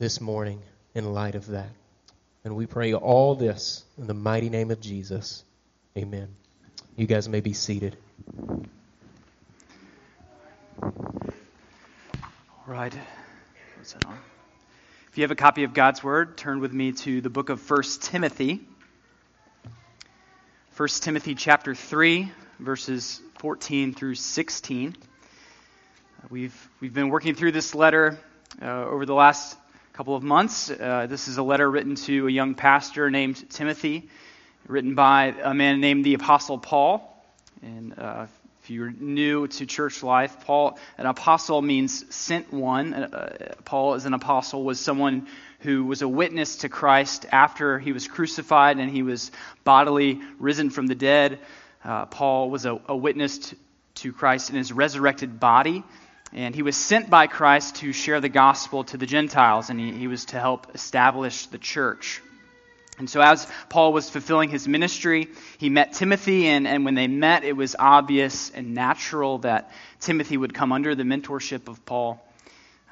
this morning in light of that. And we pray all this in the mighty name of Jesus. Amen. You guys may be seated. All right. What's that on? If you have a copy of God's Word, turn with me to the book of 1 Timothy. 1 Timothy chapter 3, verses 14 through 16. We've, we've been working through this letter uh, over the last couple of months. Uh, this is a letter written to a young pastor named Timothy, written by a man named the Apostle Paul. And uh, if you're new to church life, Paul, an apostle means sent one. Uh, Paul, as an apostle, was someone who was a witness to Christ after he was crucified and he was bodily risen from the dead. Uh, Paul was a, a witness to Christ in his resurrected body. And he was sent by Christ to share the gospel to the Gentiles, and he, he was to help establish the church. And so, as Paul was fulfilling his ministry, he met Timothy, and, and when they met, it was obvious and natural that Timothy would come under the mentorship of Paul.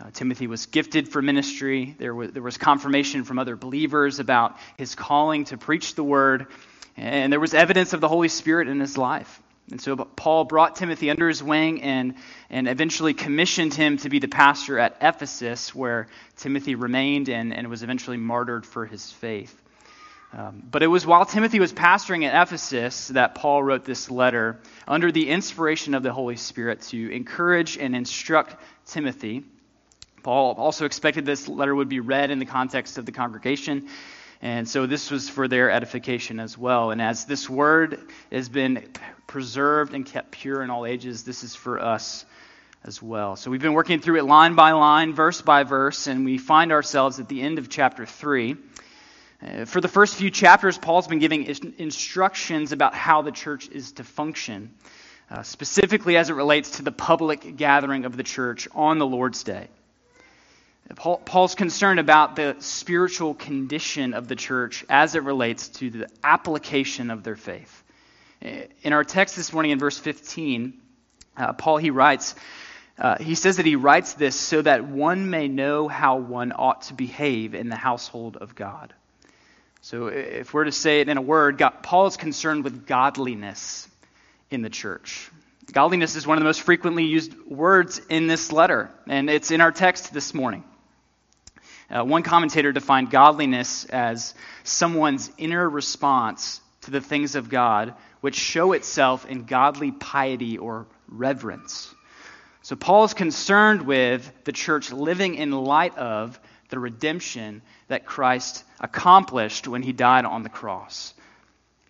Uh, Timothy was gifted for ministry. There was, there was confirmation from other believers about his calling to preach the word, and there was evidence of the Holy Spirit in his life. And so Paul brought Timothy under his wing and, and eventually commissioned him to be the pastor at Ephesus, where Timothy remained and, and was eventually martyred for his faith. Um, but it was while Timothy was pastoring at Ephesus that Paul wrote this letter under the inspiration of the Holy Spirit to encourage and instruct Timothy. Paul also expected this letter would be read in the context of the congregation and so this was for their edification as well. And as this word has been preserved and kept pure in all ages, this is for us as well. So we've been working through it line by line, verse by verse, and we find ourselves at the end of chapter 3. Uh, for the first few chapters, Paul's been giving instructions about how the church is to function, uh, specifically as it relates to the public gathering of the church on the Lord's Day. Paul, Paul's concerned about the spiritual condition of the church as it relates to the application of their faith. In our text this morning in verse 15, uh, Paul he writes, uh, he says that he writes this so that one may know how one ought to behave in the household of God. So, if we're to say it in a word, God, Paul is concerned with godliness in the church. Godliness is one of the most frequently used words in this letter, and it's in our text this morning. Uh, one commentator defined godliness as someone's inner response to the things of God, which show itself in godly piety or reverence. So Paul is concerned with the church living in light of the redemption that Christ accomplished when he died on the cross.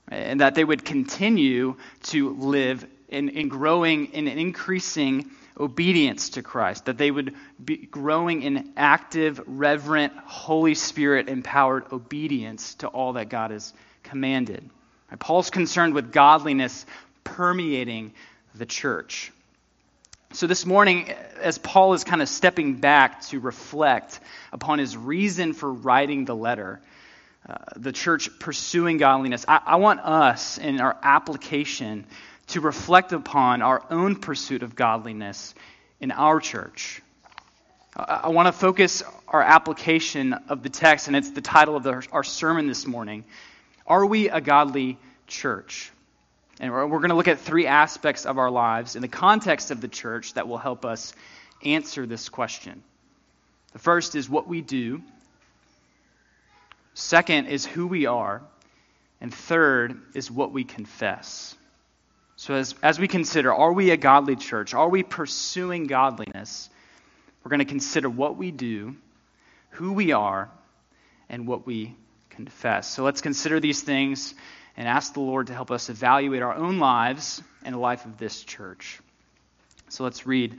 And that they would continue to live in, in growing in increasing obedience to Christ, that they would be growing in active, reverent, Holy Spirit empowered obedience to all that God has commanded. Paul's concerned with godliness permeating the church. So, this morning, as Paul is kind of stepping back to reflect upon his reason for writing the letter, uh, the church pursuing godliness, I, I want us in our application to reflect upon our own pursuit of godliness in our church. I want to focus our application of the text, and it's the title of the, our sermon this morning. Are we a godly church? And we're, we're going to look at three aspects of our lives in the context of the church that will help us answer this question. The first is what we do, second is who we are, and third is what we confess. So, as, as we consider, are we a godly church? Are we pursuing godliness? We're going to consider what we do, who we are, and what we confess. So, let's consider these things and ask the Lord to help us evaluate our own lives and the life of this church. So, let's read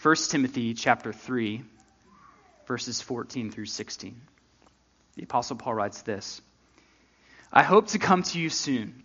1 Timothy chapter 3, verses 14 through 16. The Apostle Paul writes this I hope to come to you soon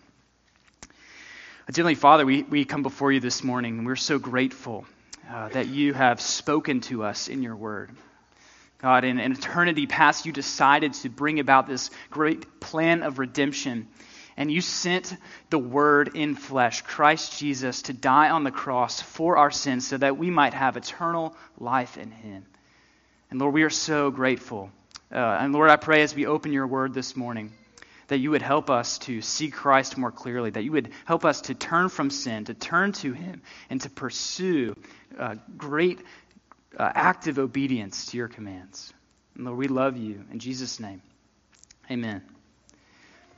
Dearly Father, we, we come before you this morning, and we're so grateful uh, that you have spoken to us in your word. God, in, in eternity past, you decided to bring about this great plan of redemption and you sent the Word in flesh, Christ Jesus, to die on the cross for our sins so that we might have eternal life in Him. And Lord, we are so grateful. Uh, and Lord, I pray as we open your Word this morning that you would help us to see Christ more clearly, that you would help us to turn from sin, to turn to Him, and to pursue uh, great uh, active obedience to your commands. And Lord, we love you. In Jesus' name, amen.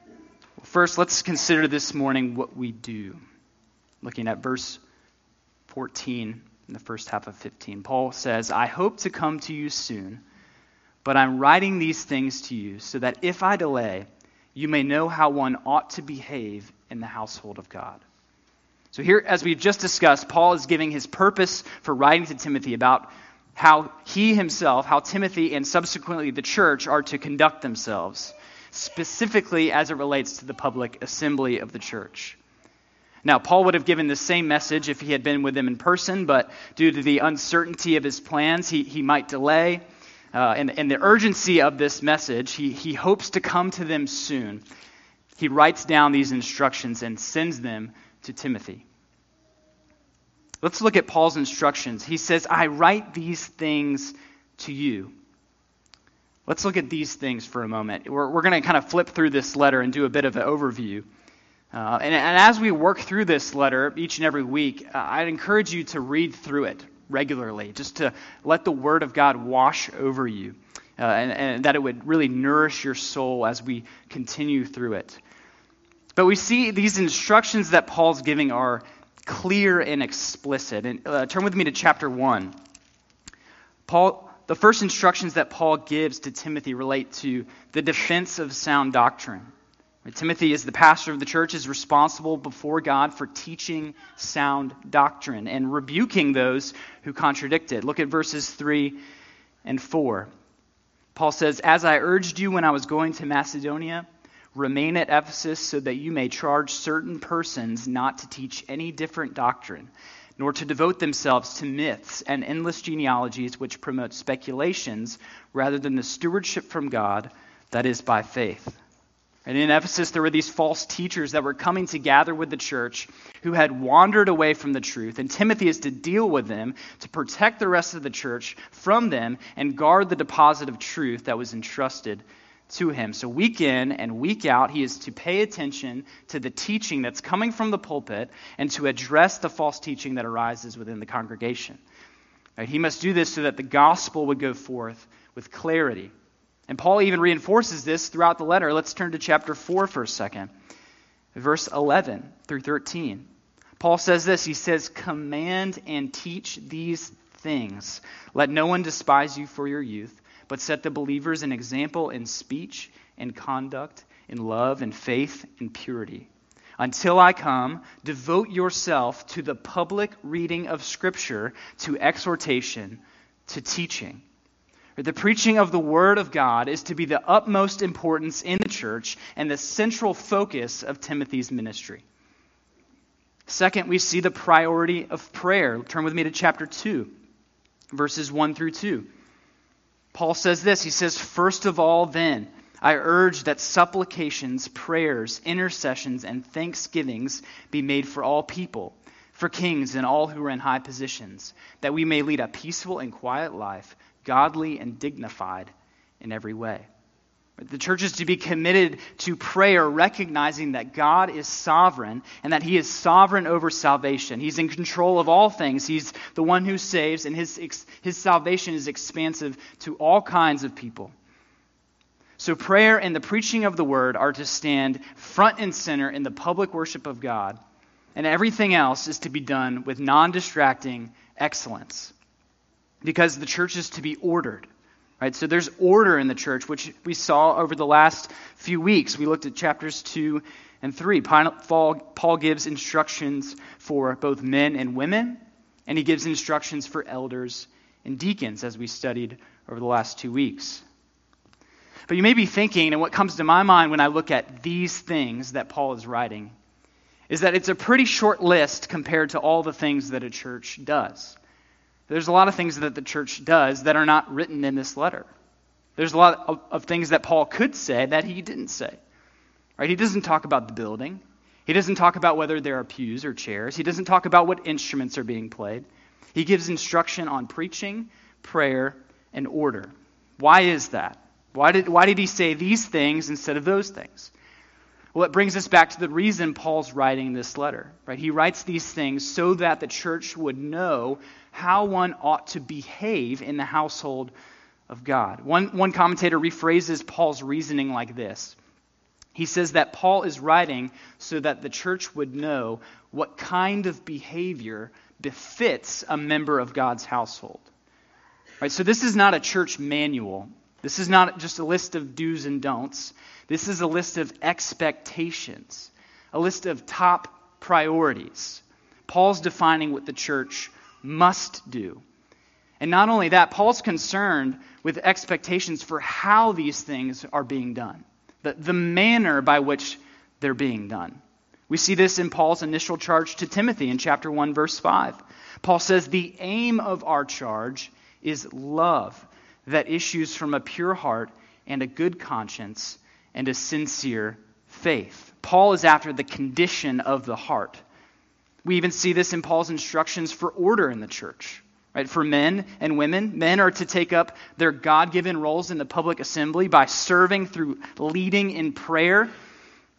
Well, First, let's consider this morning what we do. Looking at verse 14 in the first half of 15. Paul says, I hope to come to you soon, but I'm writing these things to you so that if I delay, you may know how one ought to behave in the household of God. So, here, as we've just discussed, Paul is giving his purpose for writing to Timothy about how he himself, how Timothy, and subsequently the church are to conduct themselves specifically as it relates to the public assembly of the church. Now, Paul would have given the same message if he had been with them in person, but due to the uncertainty of his plans, he, he might delay. Uh, and, and the urgency of this message, he, he hopes to come to them soon. He writes down these instructions and sends them to Timothy. Let's look at Paul's instructions. He says, I write these things to you. Let's look at these things for a moment. We're, we're going to kind of flip through this letter and do a bit of an overview. Uh, and, and, as we work through this letter each and every week, uh, I'd encourage you to read through it regularly, just to let the Word of God wash over you, uh, and, and that it would really nourish your soul as we continue through it. But we see these instructions that Paul's giving are clear and explicit. And uh, turn with me to chapter 1. Paul the first instructions that Paul gives to Timothy relate to the defense of sound doctrine. Timothy, is the pastor of the church, is responsible before God for teaching sound doctrine and rebuking those who contradict it. Look at verses 3 and 4. Paul says, As I urged you when I was going to Macedonia, remain at Ephesus so that you may charge certain persons not to teach any different doctrine nor to devote themselves to myths and endless genealogies which promote speculations rather than the stewardship from God that is by faith. And in Ephesus, there were these false teachers that were coming to gather with the church who had wandered away from the truth. And Timothy is to deal with them, to protect the rest of the church from them, and guard the deposit of truth that was entrusted to him. So, week in and week out, he is to pay attention to the teaching that's coming from the pulpit and to address the false teaching that arises within the congregation. He must do this so that the gospel would go forth with clarity. And Paul even reinforces this throughout the letter. Let's turn to chapter 4 for a second, verse 11 through 13. Paul says this He says, Command and teach these things. Let no one despise you for your youth but set the believers an example in speech and conduct, in love and faith and purity. Until I come, devote yourself to the public reading of Scripture, to exhortation, to teaching. The preaching of the Word of God is to be the utmost importance in the church and the central focus of Timothy's ministry. Second, we see the priority of prayer. Turn with me to chapter 2, verses 1 through 2. Paul says this He says, First of all, then, I urge that supplications, prayers, intercessions, and thanksgivings be made for all people, for kings and all who are in high positions, that we may lead a peaceful and quiet life, godly and dignified in every way. The church is to be committed to prayer, recognizing that God is sovereign and that He is sovereign over salvation. He's in control of all things. He's the one who saves, and His, his salvation is expansive to all kinds of people. So, prayer and the preaching of the word are to stand front and center in the public worship of God, and everything else is to be done with non distracting excellence. Because the church is to be ordered. Right? So there's order in the church, which we saw over the last few weeks. We looked at chapters 2 And three, Paul gives instructions for both men and women, and he gives instructions for elders and deacons, as we studied over the last two weeks. But you may be thinking, and what comes to my mind when I look at these things that Paul is writing, is that it's a pretty short list compared to all the things that a church does. There's a lot of things that the church does that are not written in this letter. There's a lot of, of things that Paul could say that he didn't say. Right? He doesn't talk about the building. He doesn't talk about whether there are pews or chairs. He doesn't talk about what instruments are being played. He gives instruction on preaching, prayer, and order. Why is that? Why did, why did he say these things instead of those things? Well, it brings us back to the reason Paul's writing this letter. Right? He writes these things so that the church would know how one ought to behave in the household of God. One, one commentator rephrases Paul's reasoning like this he says that Paul is writing so that the church would know what kind of behavior befits a member of God's household. Right, so this is not a church manual. This is not just a list of do's and don'ts. This is a list of expectations, a list of top priorities. Paul's defining what the church must do. And not only that, Paul's concerned with expectations for how these things are being done the, the manner by which they're being done. We see this in Paul's initial charge to Timothy in chapter 1, verse 5. Paul says, The aim of our charge is love that issues from a pure heart and a good conscience and a sincere faith. Paul is after the condition of the heart. We even see this in Paul's instructions for order in the church. Right? For men and women, men are to take up their God given roles in the public assembly by serving through leading in prayer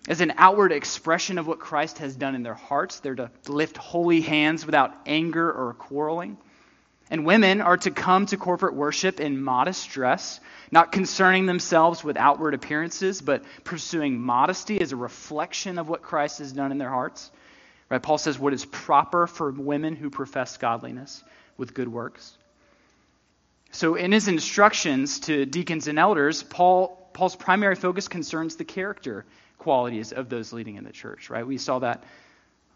as an outward expression of what Christ has done in their hearts. They're to lift holy hands without anger or quarreling. And women are to come to corporate worship in modest dress, not concerning themselves with outward appearances, but pursuing modesty as a reflection of what Christ has done in their hearts. Right? Paul says what is proper for women who profess godliness with good works. So, in his instructions to deacons and elders, Paul, Paul's primary focus concerns the character qualities of those leading in the church, right? We saw that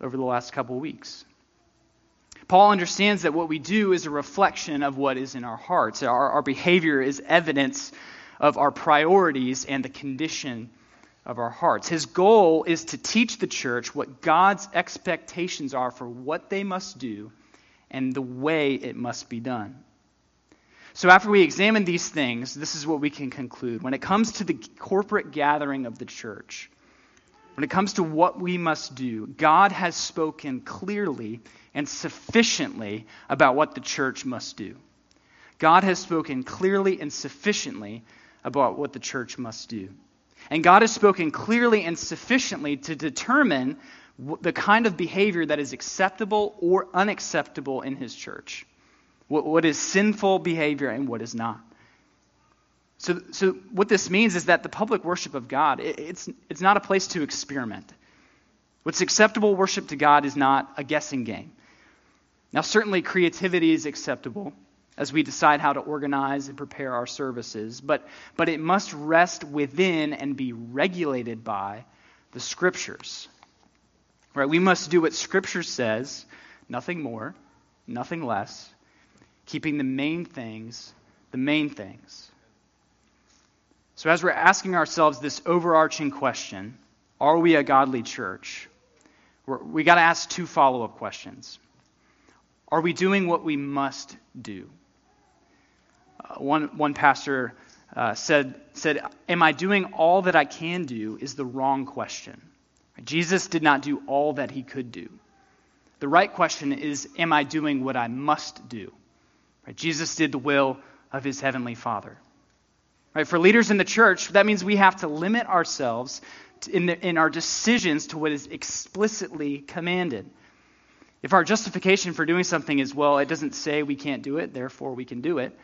over the last couple of weeks. Paul understands that what we do is a reflection of what is in our hearts. Our, our behavior is evidence of our priorities and the condition of our hearts. His goal is to teach the church what God's expectations are for what they must do and the way it must be done. So, after we examine these things, this is what we can conclude. When it comes to the corporate gathering of the church, when it comes to what we must do, God has spoken clearly and sufficiently about what the church must do. God has spoken clearly and sufficiently about what the church must do. And God has spoken clearly and sufficiently to determine the kind of behavior that is acceptable or unacceptable in his church. What, is sinful behavior and what is not. So, so what this means is that the public worship of God, it, it's, it's not a place to experiment. What's acceptable worship to God is not a guessing game. Now, certainly creativity is acceptable as we decide how to organize and prepare our services, but, but it must rest within and be regulated by the scriptures. Right? We must do what Scripture says, nothing more, nothing less, keeping the main things the main things. So, as we're asking ourselves this overarching question, are we a godly church? we got to ask two follow up questions. Are we doing what we must do? Uh, one, one pastor uh, said, said, Am I doing all that I can do? is the wrong question. Jesus did not do all that he could do. The right question is Am I doing what I must do? Right? Jesus did the will of his heavenly Father. Right? For leaders in the church, that means we have to limit ourselves in, the, in our decisions to what is explicitly commanded. If our justification for doing something is, well, it doesn't say we can't do it, therefore we can do it,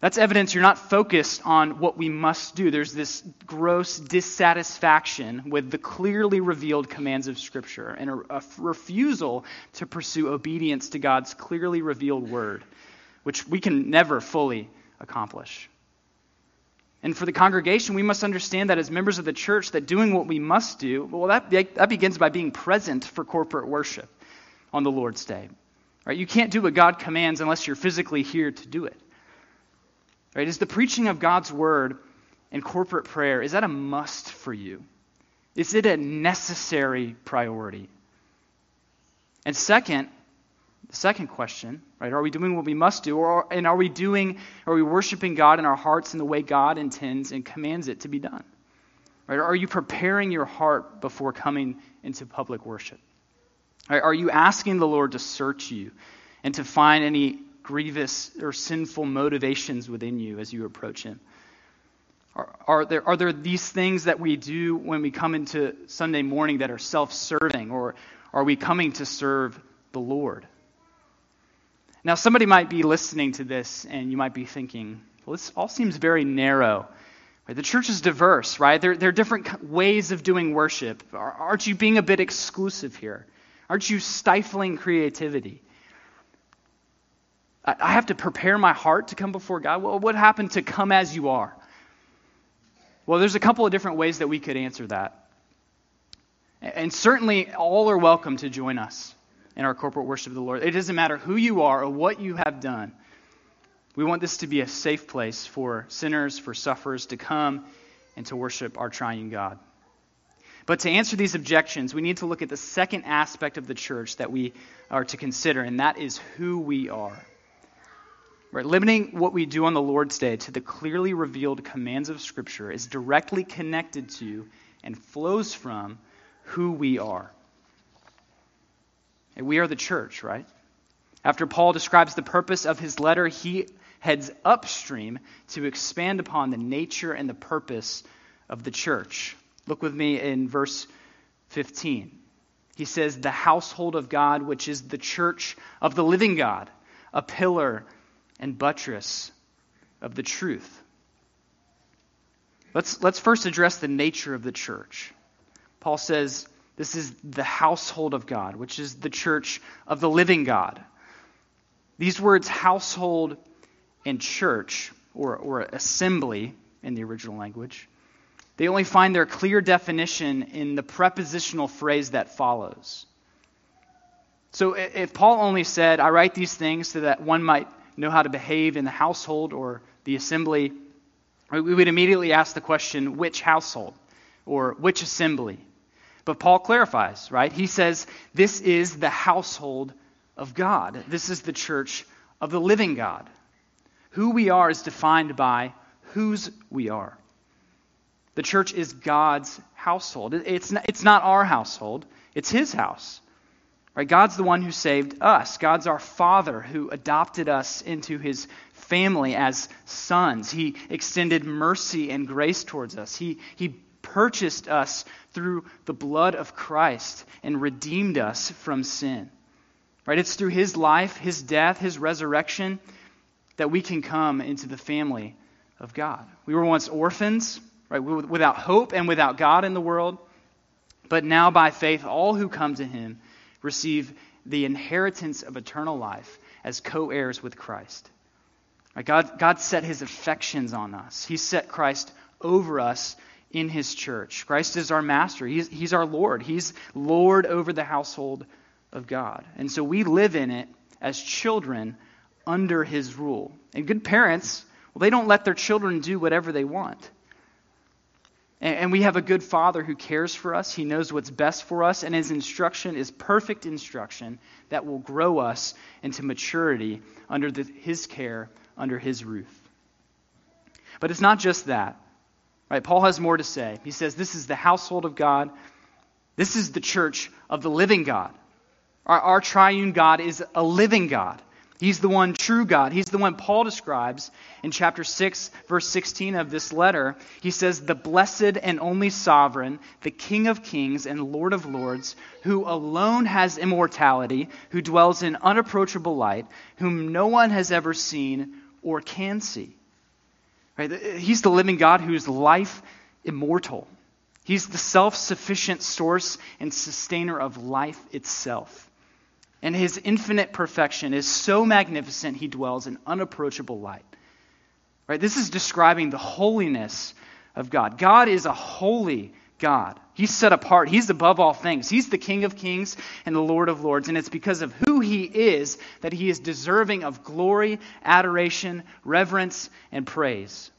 that's evidence you're not focused on what we must do. There's this gross dissatisfaction with the clearly revealed commands of Scripture and a, a, refusal to pursue obedience to God's clearly revealed word, which we can never fully accomplish. And for the congregation, we must understand that as members of the church, that doing what we must do, well, that, that begins by being present for corporate worship on the Lord's Day. Right? You can't do what God commands unless you're physically here to do it. Right? Is the preaching of God's word and corporate prayer, is that a must for you? Is it a necessary priority? And second, the second question, right? Are we doing what we must do? Or, and are we doing, are we worshiping God in our hearts in the way God intends and commands it to be done? Right? Are you preparing your heart before coming into public worship? Right? Are you asking the Lord to search you and to find any grievous or sinful motivations within you as you approach Him? Are, are, there, are there these things that we do when we come into Sunday morning that are self serving, or are we coming to serve the Lord? Now, somebody might be listening to this and you might be thinking, well, this all seems very narrow. The church is diverse, right? There, there are different ways of doing worship. Aren't you being a bit exclusive here? Aren't you stifling creativity? I have to prepare my heart to come before God. Well, what happened to come as you are? Well, there's a couple of different ways that we could answer that. And certainly, all are welcome to join us in our corporate worship of the Lord. It doesn't matter who you are or what you have done. We want this to be a safe place for sinners, for sufferers to come and to worship our triune God. But to answer these objections, we need to look at the second aspect of the church that we are to consider, and that is who we are. Right, limiting what we do on the Lord's Day to the clearly revealed commands of Scripture is directly connected to and flows from who we are. We are the church, right? After Paul describes the purpose of his letter, he heads upstream to expand upon the nature and the purpose of the church. Look with me in verse 15. He says, The household of God, which is the church of the living God, a pillar and buttress of the truth. Let's, let's first address the nature of the church. Paul says, this is the household of God, which is the church of the living God. These words, household and church, or, or assembly in the original language, they only find their clear definition in the prepositional phrase that follows. So if Paul only said, I write these things so that one might know how to behave in the household or the assembly, we would immediately ask the question, which household or which assembly? But Paul clarifies, right? He says, This is the household of God. This is the church of the living God. Who we are is defined by whose we are. The church is God's household. It's not, it's not our household, it's His house. Right? God's the one who saved us. God's our Father who adopted us into His family as sons. He extended mercy and grace towards us. He, he purchased us through the blood of Christ and redeemed us from sin. Right? It's through his life, his death, his resurrection that we can come into the family of God. We were once orphans, right, without hope and without God in the world, but now by faith all who come to him receive the inheritance of eternal life as co-heirs with Christ. God, God set his affections on us. He set Christ over us in his church. Christ is our master, he's, he's our Lord. He's Lord over the household of God. And so we live in it as children under his rule. And good parents, well, they don't let their children do whatever they want. And, and we have a good father who cares for us. He knows what's best for us, and his instruction is perfect instruction that will grow us into maturity under the, his care, under his roof. But it's not just that. Right? Paul has more to say. He says, This is the household of God. This is the church of the living God. Our, our triune God is a living God. He's the one true God. He's the one Paul describes in chapter 6, verse 16 of this letter. He says, The blessed and only sovereign, the King of kings and Lord of lords, who alone has immortality, who dwells in unapproachable light, whom no one has ever seen or can see. Right? Uh, he's the living God who is life immortal. He's the self sufficient source and sustainer of life itself. And his infinite perfection is so magnificent, he dwells in unapproachable light. Right? This is describing the holiness of God. God is a holy God. He's set apart. He's above all things. He's the King of kings and the Lord of lords. And it's because of who he is that he is deserving of glory, adoration, reverence, and praise.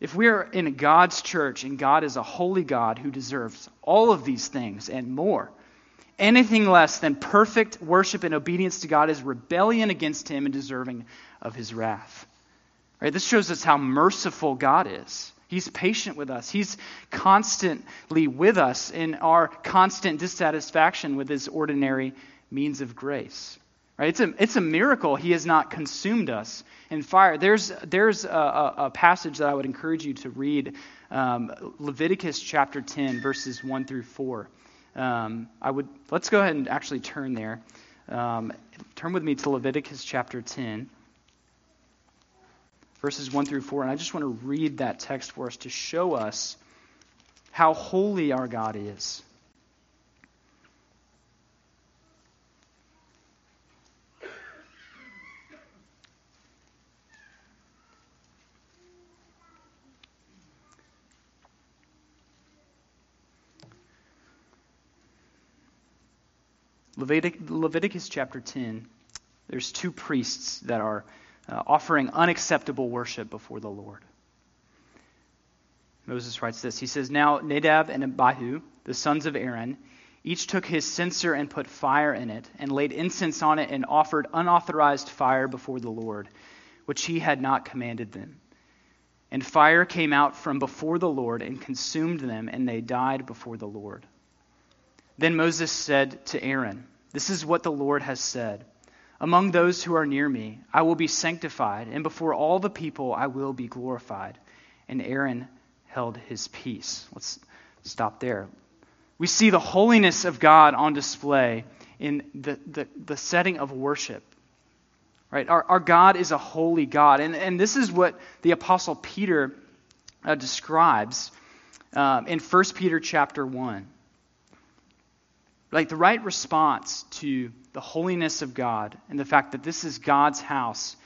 If we're in God's church and God is a holy God who deserves all of these things and more, anything less than perfect worship and obedience to God is rebellion against him and deserving of his wrath. Right? This shows us how merciful God is. He's patient with us. He's constantly with us in our constant dissatisfaction with his ordinary means of grace. Right? It's, a, it's a miracle he has not consumed us in fire. There's, there's a, a passage that I would encourage you to read um, Leviticus chapter 10, verses 1 through 4. Um, I would, let's go ahead and actually turn there. Um, turn with me to Leviticus chapter 10 verses 1 through 4. And I just want to read that text for us to show us how holy our God is. Levitic, Leviticus chapter 10, there's two priests that are uh, offering unacceptable worship before the Lord. Moses writes this. He says, Now Nadab and Abihu, the sons of Aaron, each took his censer and put fire in it, and laid incense on it, and offered unauthorized fire before the Lord, which he had not commanded them. And fire came out from before the Lord and consumed them, and they died before the Lord. Then Moses said to Aaron, This is what the Lord has said. Among those who are near me, I will be sanctified, and before all the people I will be glorified. And Aaron held his peace. Let's stop there. We see the holiness of God on display in the, the, the setting of worship. Right? Our, our God is a holy God. And, and this is what the Apostle Peter uh, describes um, in 1 Peter chapter 1. Like the right response to the holiness of God and the fact that this is God's house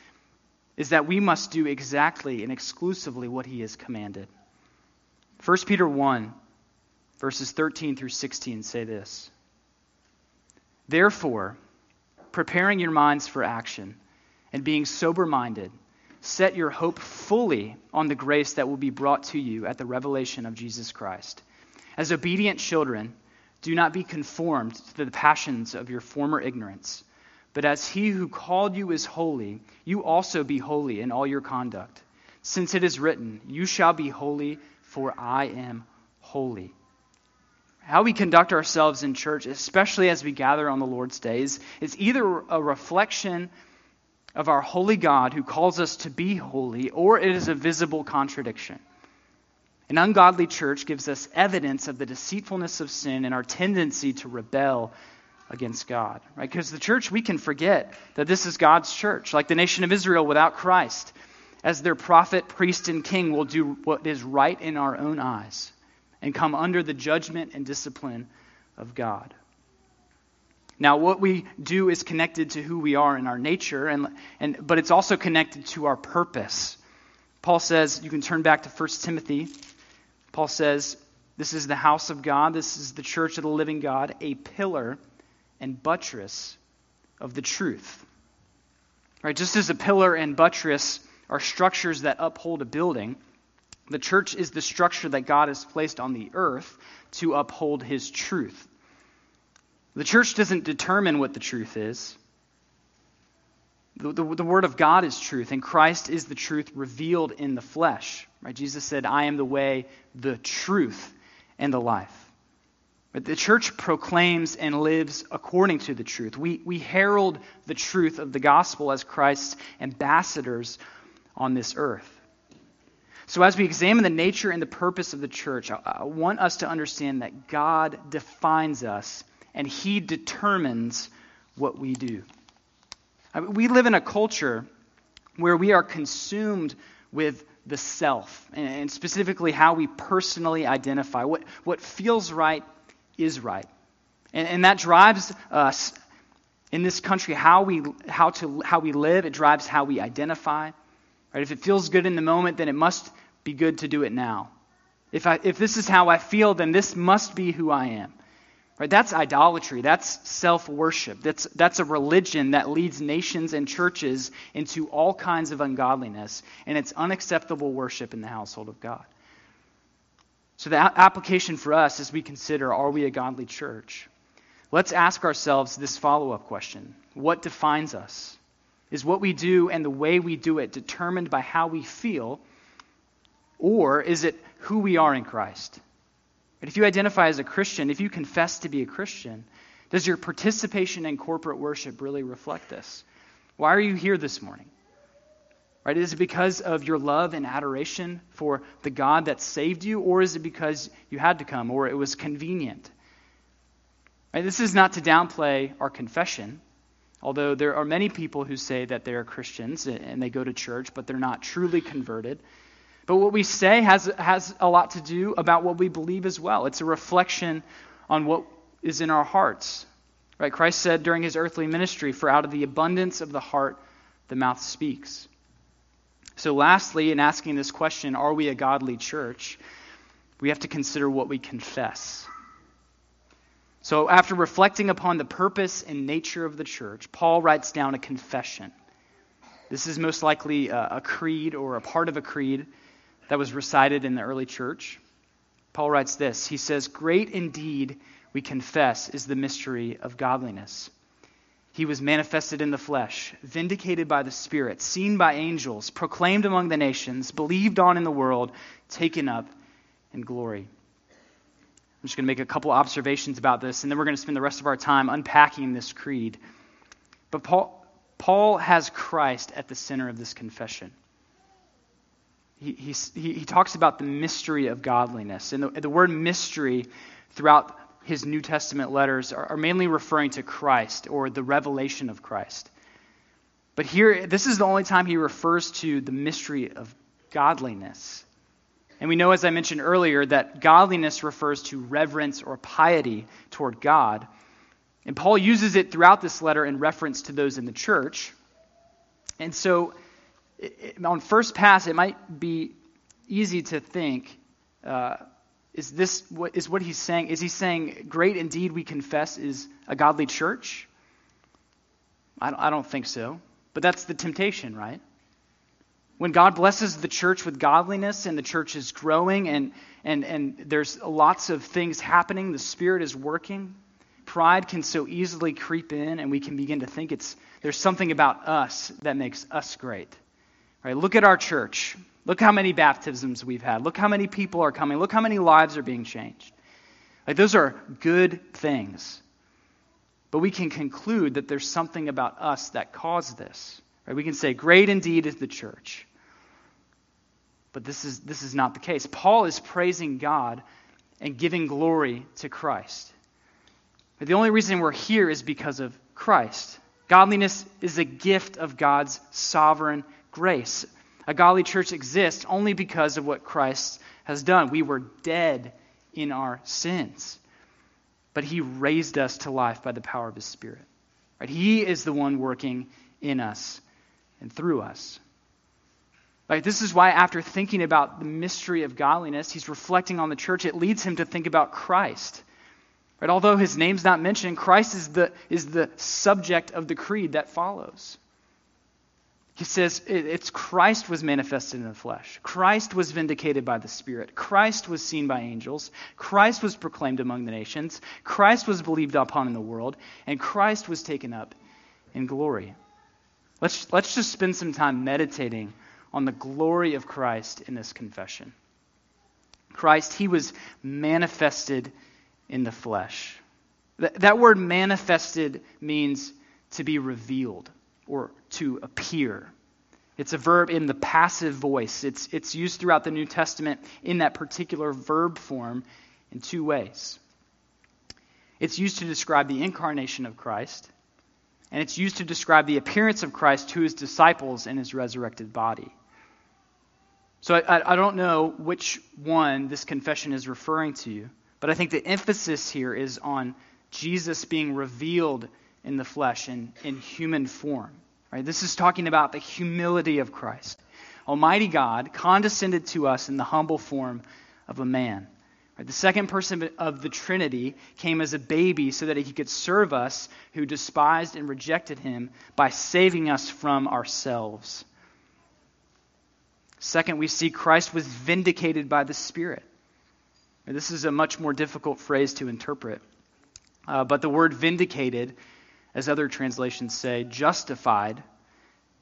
is that we must do exactly and exclusively what he has commanded. 1 Peter 1, verses 13 through 16 say this Therefore, preparing your minds for action and being sober minded, set your hope fully on the grace that will be brought to you at the revelation of Jesus Christ. As obedient children, do not be conformed to the passions of your former ignorance, but as he who called you is holy, you also be holy in all your conduct. Since it is written, You shall be holy, for I am holy. How we conduct ourselves in church, especially as we gather on the Lord's days, is either a reflection of our holy God who calls us to be holy, or it is a visible contradiction. An ungodly church gives us evidence of the deceitfulness of sin and our tendency to rebel against God. Right? Because the church, we can forget that this is God's church. Like the nation of Israel without Christ, as their prophet, priest, and king, will do what is right in our own eyes and come under the judgment and discipline of God. Now, what we do is connected to who we are in our nature, and, and, but it's also connected to our purpose. Paul says, you can turn back to 1 Timothy Paul says, This is the house of God, this is the church of the living God, a pillar and buttress of the truth. Right? Just as a pillar and buttress are structures that uphold a building, the church is the structure that God has placed on the earth to uphold his truth. The church doesn't determine what the truth is. The, the, the, Word of God is truth, and Christ is the truth revealed in the flesh. Right? Jesus said, I am the way, the truth, and the life. But the church proclaims and lives according to the truth. We, we herald the truth of the gospel as Christ's ambassadors on this earth. So, as we examine the nature and the purpose of the church, I, I want us to understand that God defines us and He determines what we do. We live in a culture where we are consumed with the self, and specifically how we personally identify. What, what feels right is right. And, and that drives us in this country how we, how, to, how we live, it drives how we identify. Right? If it feels good in the moment, then it must be good to do it now. If, I, if this is how I feel, then this must be who I am. Right? That's idolatry. That's self worship. That's, that's a religion that leads nations and churches into all kinds of ungodliness, and it's unacceptable worship in the household of God. So, the application for us as we consider are we a godly church? Let's ask ourselves this follow up question What defines us? Is what we do and the way we do it determined by how we feel, or is it who we are in Christ? But if you identify as a Christian, if you confess to be a Christian, does your participation in corporate worship really reflect this? Why are you here this morning? Right? Is it because of your love and adoration for the God that saved you, or is it because you had to come, or it was convenient? Right? This is not to downplay our confession, although there are many people who say that they are Christians and they go to church, but they're not truly converted. But what we say has, has a lot to do about what we believe as well. It's a reflection on what is in our hearts. Right? Christ said during his earthly ministry, For out of the abundance of the heart, the mouth speaks. So, lastly, in asking this question, are we a godly church? We have to consider what we confess. So, after reflecting upon the purpose and nature of the church, Paul writes down a confession. This is most likely a, a creed or a part of a creed that was recited in the early church. Paul writes this He says, Great indeed, we confess, is the mystery of godliness. He was manifested in the flesh, vindicated by the Spirit, seen by angels, proclaimed among the nations, believed on in the world, taken up in glory. I'm just going to make a couple observations about this, and then we're going to spend the rest of our time unpacking this creed. But Paul, Paul has Christ at the center of this confession he, he, he talks about the mystery of godliness. And the, the word mystery throughout his New Testament letters are, are mainly referring to Christ or the revelation of Christ. But here, this is the only time he refers to the mystery of godliness. And we know, as I mentioned earlier, that godliness refers to reverence or piety toward God. And Paul uses it throughout this letter in reference to those in the church. And so it, on first pass, it might be easy to think, uh, is this what is what he's saying? Is he saying, "Great indeed, we confess is a godly church"? I don't, I don't think so, but that's the temptation, right? When God blesses the church with godliness and the church is growing and, and, and there's lots of things happening, the Spirit is working, pride can so easily creep in and we can begin to think it's, there's something about us that makes us great. Right, look at our church. Look how many baptisms we've had. Look how many people are coming. Look how many lives are being changed. Like those are good things. But we can conclude that there's something about us that caused this. Right? We can say, Great indeed is the church. But this is, this is not the case. Paul is praising God and giving glory to Christ. But the only reason we're here is because of Christ. Godliness is a gift of God's sovereign grace. A godly church exists only because of what Christ has done. We were dead in our sins, but he raised us to life by the power of his Spirit. Right? He is the one working in us and through us. Like this is why after thinking about the mystery of godliness, he's reflecting on the church. It leads him to think about Christ. Right? Although his name's not mentioned, Christ is the, is the subject of the creed that follows. He says it's Christ was manifested in the flesh. Christ was vindicated by the Spirit. Christ was seen by angels. Christ was proclaimed among the nations. Christ was believed upon in the world. And Christ was taken up in glory. Let's, let's just spend some time meditating on the glory of Christ in this confession. Christ, he was manifested in the flesh. That, that word manifested means to be revealed or to appear. It's a verb in the passive voice. It's, it's used throughout the New Testament in that particular verb form in two ways. It's used to describe the incarnation of Christ, and it's used to describe the appearance of Christ to his disciples in his resurrected body. So I, I don't know which one this confession is referring to, but I think the emphasis here is on Jesus being revealed in the flesh and in human form. Right? This is talking about the humility of Christ. Almighty God, condescended to us in the humble form of a man. Right, the second person of the Trinity came as a baby so that he could serve us who despised and rejected him by saving us from ourselves. Second, we see Christ was vindicated by the Spirit. This is a much more difficult phrase to interpret. Uh, but the word vindicated, as other translations say, justified,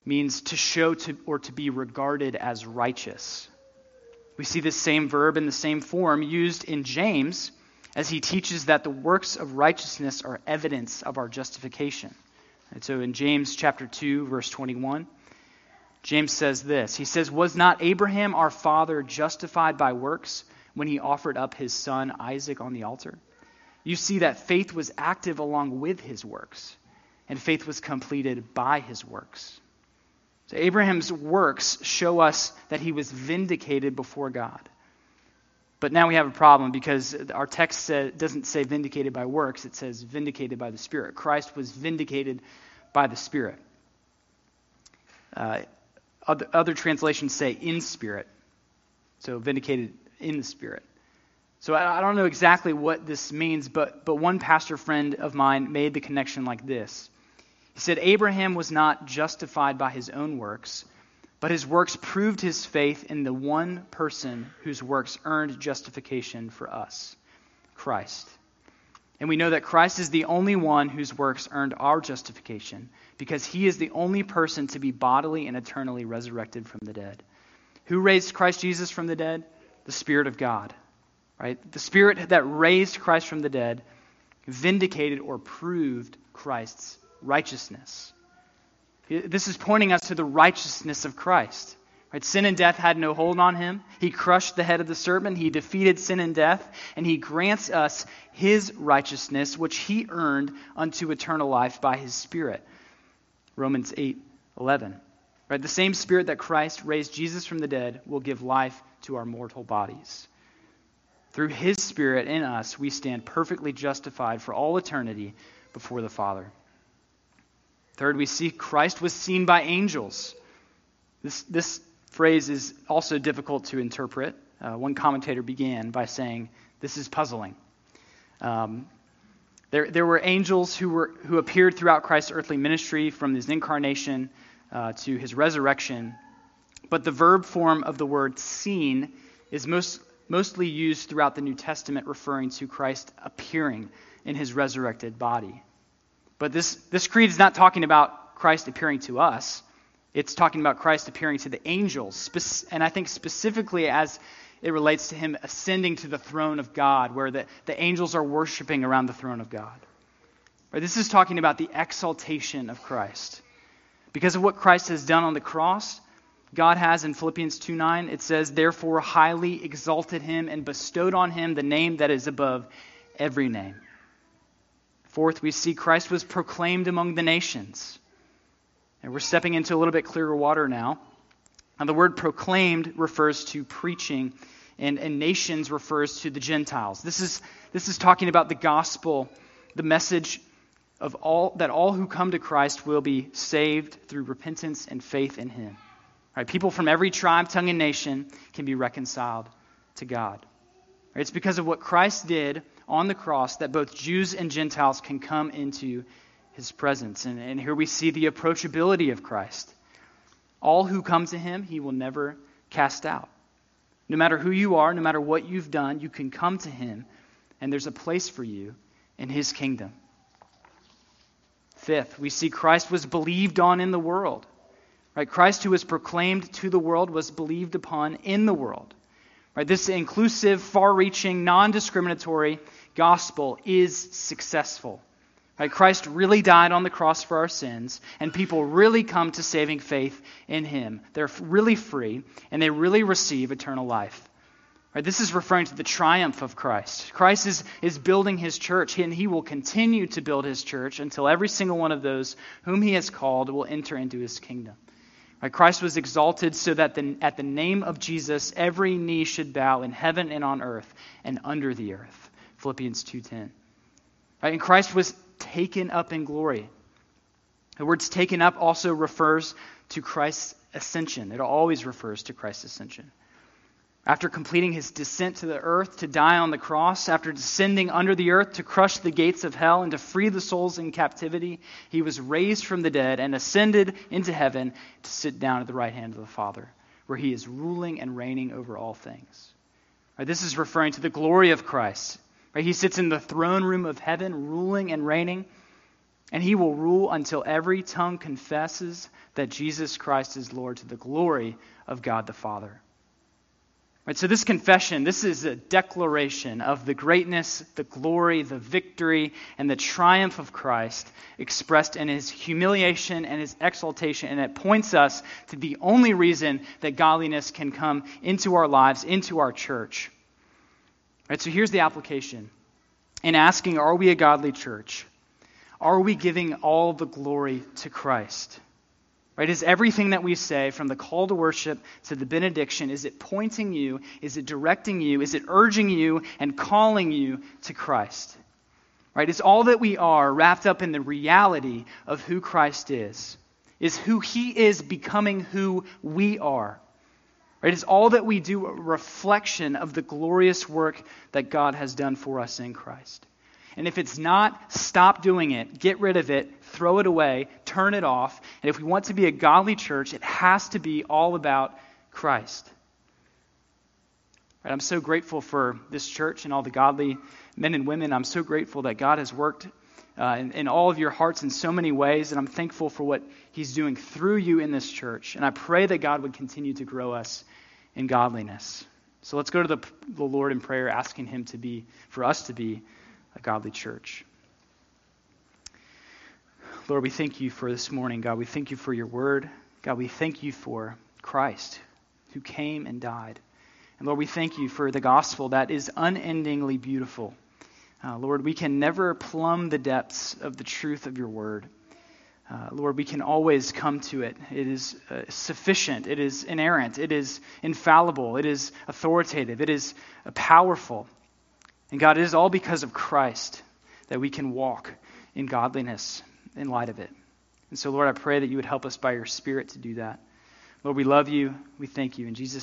means to show to, or to be regarded as righteous. We see this same verb in the same form used in James as he teaches that the works of righteousness are evidence of our justification. And so in James chapter 2 verse 21, James says this. He says, "Was not Abraham our father justified by works when he offered up his son Isaac on the altar?" You see that faith was active along with his works, and faith was completed by his works. So Abraham's works show us that he was vindicated before God. But now we have a problem because our text doesn't say vindicated by works, it says vindicated by the Spirit. Christ was vindicated by the Spirit. Uh, other, other translations say in spirit. So vindicated in the Spirit. So I, I don't know exactly what this means, but, but one pastor friend of mine made the connection like this. He said, Abraham was not justified by his own works, but his works proved his faith in the one person whose works earned justification for us Christ. And we know that Christ is the only one whose works earned our justification because he is the only person to be bodily and eternally resurrected from the dead. Who raised Christ Jesus from the dead? The Spirit of God. Right? The Spirit that raised Christ from the dead vindicated or proved Christ's righteousness. This is pointing us to the righteousness of Christ. Right? Sin and death had no hold on him. He crushed the head of the serpent. He defeated sin and death, and he grants us his righteousness, which he earned unto eternal life by his Spirit. Romans 8 11. Right? The same Spirit that Christ raised Jesus from the dead will give life to our mortal bodies. Through his Spirit in us, we stand perfectly justified for all eternity before the Father. Third, we see Christ was seen by angels. This, this phrase is also difficult to interpret. Uh, one commentator began by saying, This is puzzling. Um, there, there were angels who, were, who appeared throughout Christ's earthly ministry from his incarnation uh, to his resurrection. But the verb form of the word seen is most, mostly used throughout the New Testament, referring to Christ appearing in his resurrected body. But this, this creed is not talking about Christ appearing to us. It's talking about Christ appearing to the angels, and I think specifically as it relates to him ascending to the throne of God, where the, the angels are worshiping around the throne of God. This is talking about the exaltation of Christ. Because of what Christ has done on the cross, God has in Philippians 2 9, it says, Therefore highly exalted him and bestowed on him the name that is above every name. Fourth, we see Christ was proclaimed among the nations. And we're stepping into a little bit clearer water now. Now, the word proclaimed refers to preaching, and, and nations refers to the Gentiles. This is, this is talking about the gospel, the message of all that all who come to Christ will be saved through repentance and faith in Him. Right? People from every tribe, tongue, and nation can be reconciled to God. Right? It's because of what Christ did on the cross that both Jews and Gentiles can come into his presence. And, and here we see the approachability of Christ. All who come to him, he will never cast out. No matter who you are, no matter what you've done, you can come to him, and there's a place for you in his kingdom. Fifth, we see Christ was believed on in the world. Right? Christ, who was proclaimed to the world, was believed upon in the world. Right? This inclusive, far reaching, non discriminatory gospel is successful. Right? Christ really died on the cross for our sins, and people really come to saving faith in him. They're really free, and they really receive eternal life. Right? This is referring to the triumph of Christ. Christ is, is building his church, and he will continue to build his church until every single one of those whom he has called will enter into his kingdom. Christ was exalted so that the, at the name of Jesus, every knee should bow in heaven and on earth and under the earth. Philippians 2:10. Right? And Christ was taken up in glory. The words taken up also refers to Christ's ascension. It always refers to Christ's ascension. After completing his descent to the earth to die on the cross, after descending under the earth to crush the gates of hell and to free the souls in captivity, he was raised from the dead and ascended into heaven to sit down at the right hand of the Father, where he is ruling and reigning over all things. Right, this is referring to the glory of Christ. Right, he sits in the throne room of heaven, ruling and reigning, and he will rule until every tongue confesses that Jesus Christ is Lord to the glory of God the Father. Right, so this confession, this is a declaration of the greatness, the glory, the victory, and the triumph of Christ expressed in his humiliation and his exaltation. And it points us to the only reason that godliness can come into our lives, into our church. Right, so here's the application. In asking, are we a godly church? Are we giving all the glory to Christ? Right? Is everything that we say, from the call to worship to the benediction, is it pointing you? Is it directing you? Is it urging you and calling you to Christ? Right? Is all that we are wrapped up in the reality of who Christ is? Is who he is becoming who we are? Right? Is all that we do a reflection of the glorious work that God has done for us in Christ? And if it's not, stop doing it. Get rid of it. Throw it away. Turn it off. And if we want to be a godly church, it has to be all about Christ. Right, I'm so grateful for this church and all the godly men and women. I'm so grateful that God has worked uh, in, in, all of your hearts in so many ways, and I'm thankful for what He's doing through you in this church. And I pray that God would continue to grow us in godliness. So let's go to the, the Lord in prayer, asking Him to be, for us to be a godly church. Lord, we thank you for this morning. God, we thank you for your word. God, we thank you for Christ who came and died. And Lord, we thank you for the gospel that is unendingly beautiful. Uh, Lord, we can never plumb the depths of the truth of your word. Uh, Lord, we can always come to it. It is uh, sufficient. It is inerrant. It is infallible. It is authoritative. It is uh, powerful. And God, it is all because of Christ that we can walk in godliness in light of it. And so, Lord, I pray that you would help us by your Spirit to do that. Lord, we love you. We thank you. In Jesus'